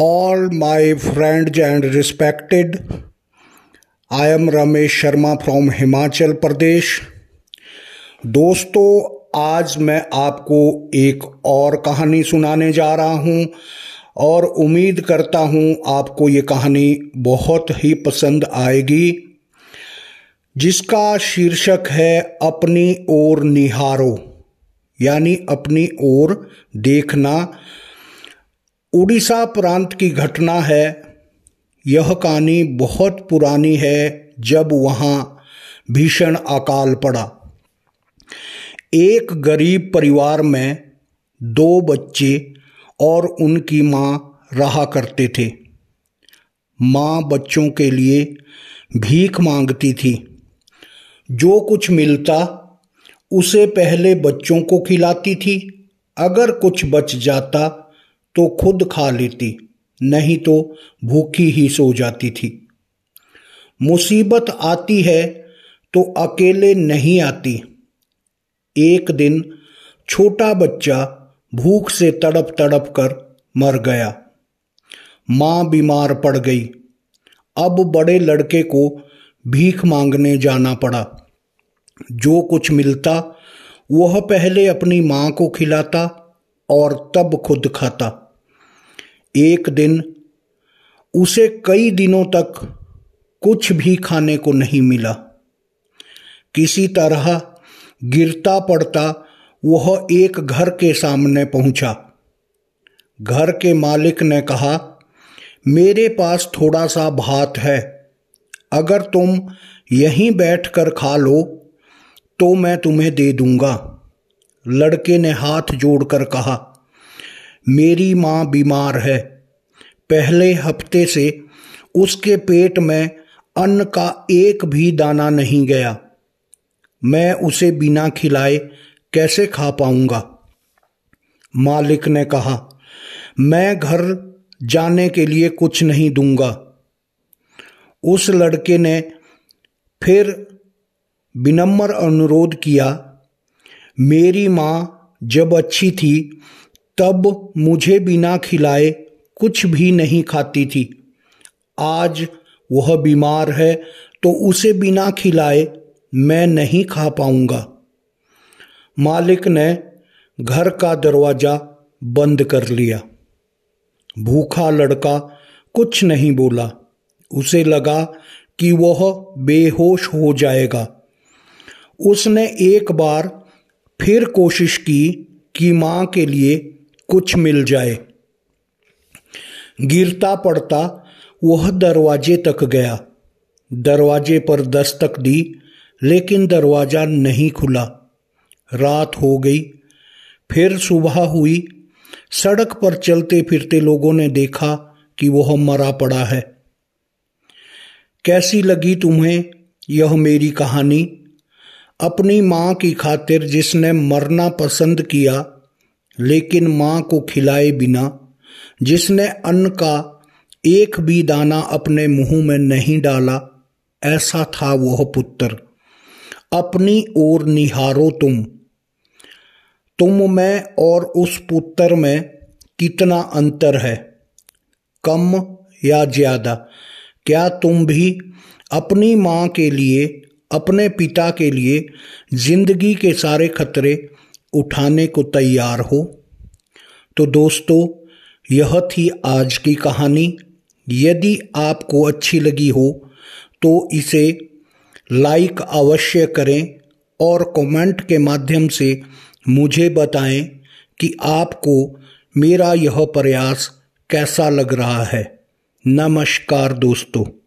all my friends and respected. I am Ramesh Sharma from Himachal Pradesh दोस्तों, आज मैं आपको एक और कहानी सुनाने जा रहा हूँ और उम्मीद करता हूँ आपको ये कहानी बहुत ही पसंद आएगी, जिसका शीर्षक है अपनी ओर निहारो, यानी अपनी ओर देखना उड़ीसा प्रांत की घटना है। यह कहानी बहुत पुरानी है, जब वहाँ भीषण अकाल पड़ा। एक गरीब परिवार में दो बच्चे और उनकी माँ रहा करते थे। माँ बच्चों के लिए भीख मांगती थी। जो कुछ मिलता, उसे पहले बच्चों को खिलाती थी। अगर कुछ बच जाता तो खुद खा लेती, नहीं तो भूखी ही सो जाती थी। मुसीबत आती है तो अकेले नहीं आती। एक दिन छोटा बच्चा भूख से तड़प तड़प कर मर गया। माँ बीमार पड़ गई। अब बड़े लड़के को भीख मांगने जाना पड़ा। जो कुछ मिलता, वह पहले अपनी माँ को खिलाता और तब खुद खाता। एक दिन, उसे कई दिनों तक कुछ भी खाने को नहीं मिला। किसी तरह गिरता पड़ता वह एक घर के सामने पहुँचा। घर के मालिक ने कहा, मेरे पास थोड़ा सा भात है। अगर तुम यहीं बैठकर खा लो तो मैं तुम्हें दे दूँगा। लड़के ने हाथ जोड़कर कहा मेरी माँ बीमार है। पहले हफ़्ते से उसके पेट में अन्न का एक भी दाना नहीं गया। मैं उसे बिना खिलाए कैसे खा पाऊँगा? मालिक ने कहा, मैं घर जाने के लिए कुछ नहीं दूँगा। उस लड़के ने फिर विनम्र अनुरोध किया, मेरी माँ जब अच्छी थी तब मुझे बिना खिलाए कुछ भी नहीं खाती थी। आज वह बीमार है तो उसे बिना खिलाए मैं नहीं खा पाऊँगा। मालिक ने घर का दरवाज़ा बंद कर लिया। भूखा लड़का कुछ नहीं बोला। उसे लगा कि वह बेहोश हो जाएगा। उसने एक बार फिर कोशिश की कि माँ के लिए कुछ मिल जाए। गिरता पड़ता, वह दरवाजे तक गया। दरवाजे पर दस्तक दी, लेकिन दरवाज़ा नहीं खुला। रात हो गई। फिर सुबह हुई। सड़क पर चलते फिरते लोगों ने देखा कि वह मरा पड़ा है। कैसी लगी तुम्हें यह मेरी कहानी? अपनी माँ की खातिर जिसने मरना पसंद किया लेकिन माँ को खिलाए बिना, जिसने अन्न का एक भी दाना अपने मुँह में नहीं डाला, ऐसा था वह पुत्र। अपनी ओर निहारो तुम। तुम में और उस पुत्र में कितना अंतर है? कम या ज़्यादा? क्या तुम भी अपनी माँ के लिए, अपने पिता के लिए ज़िंदगी के सारे खतरे उठाने को तैयार हो। तो दोस्तों, यह थी आज की कहानी। यदि आपको अच्छी लगी हो तो इसे लाइक अवश्य करें और कमेंट के माध्यम से मुझे बताएँ कि आपको मेरा यह प्रयास कैसा लग रहा है। नमस्कार दोस्तों।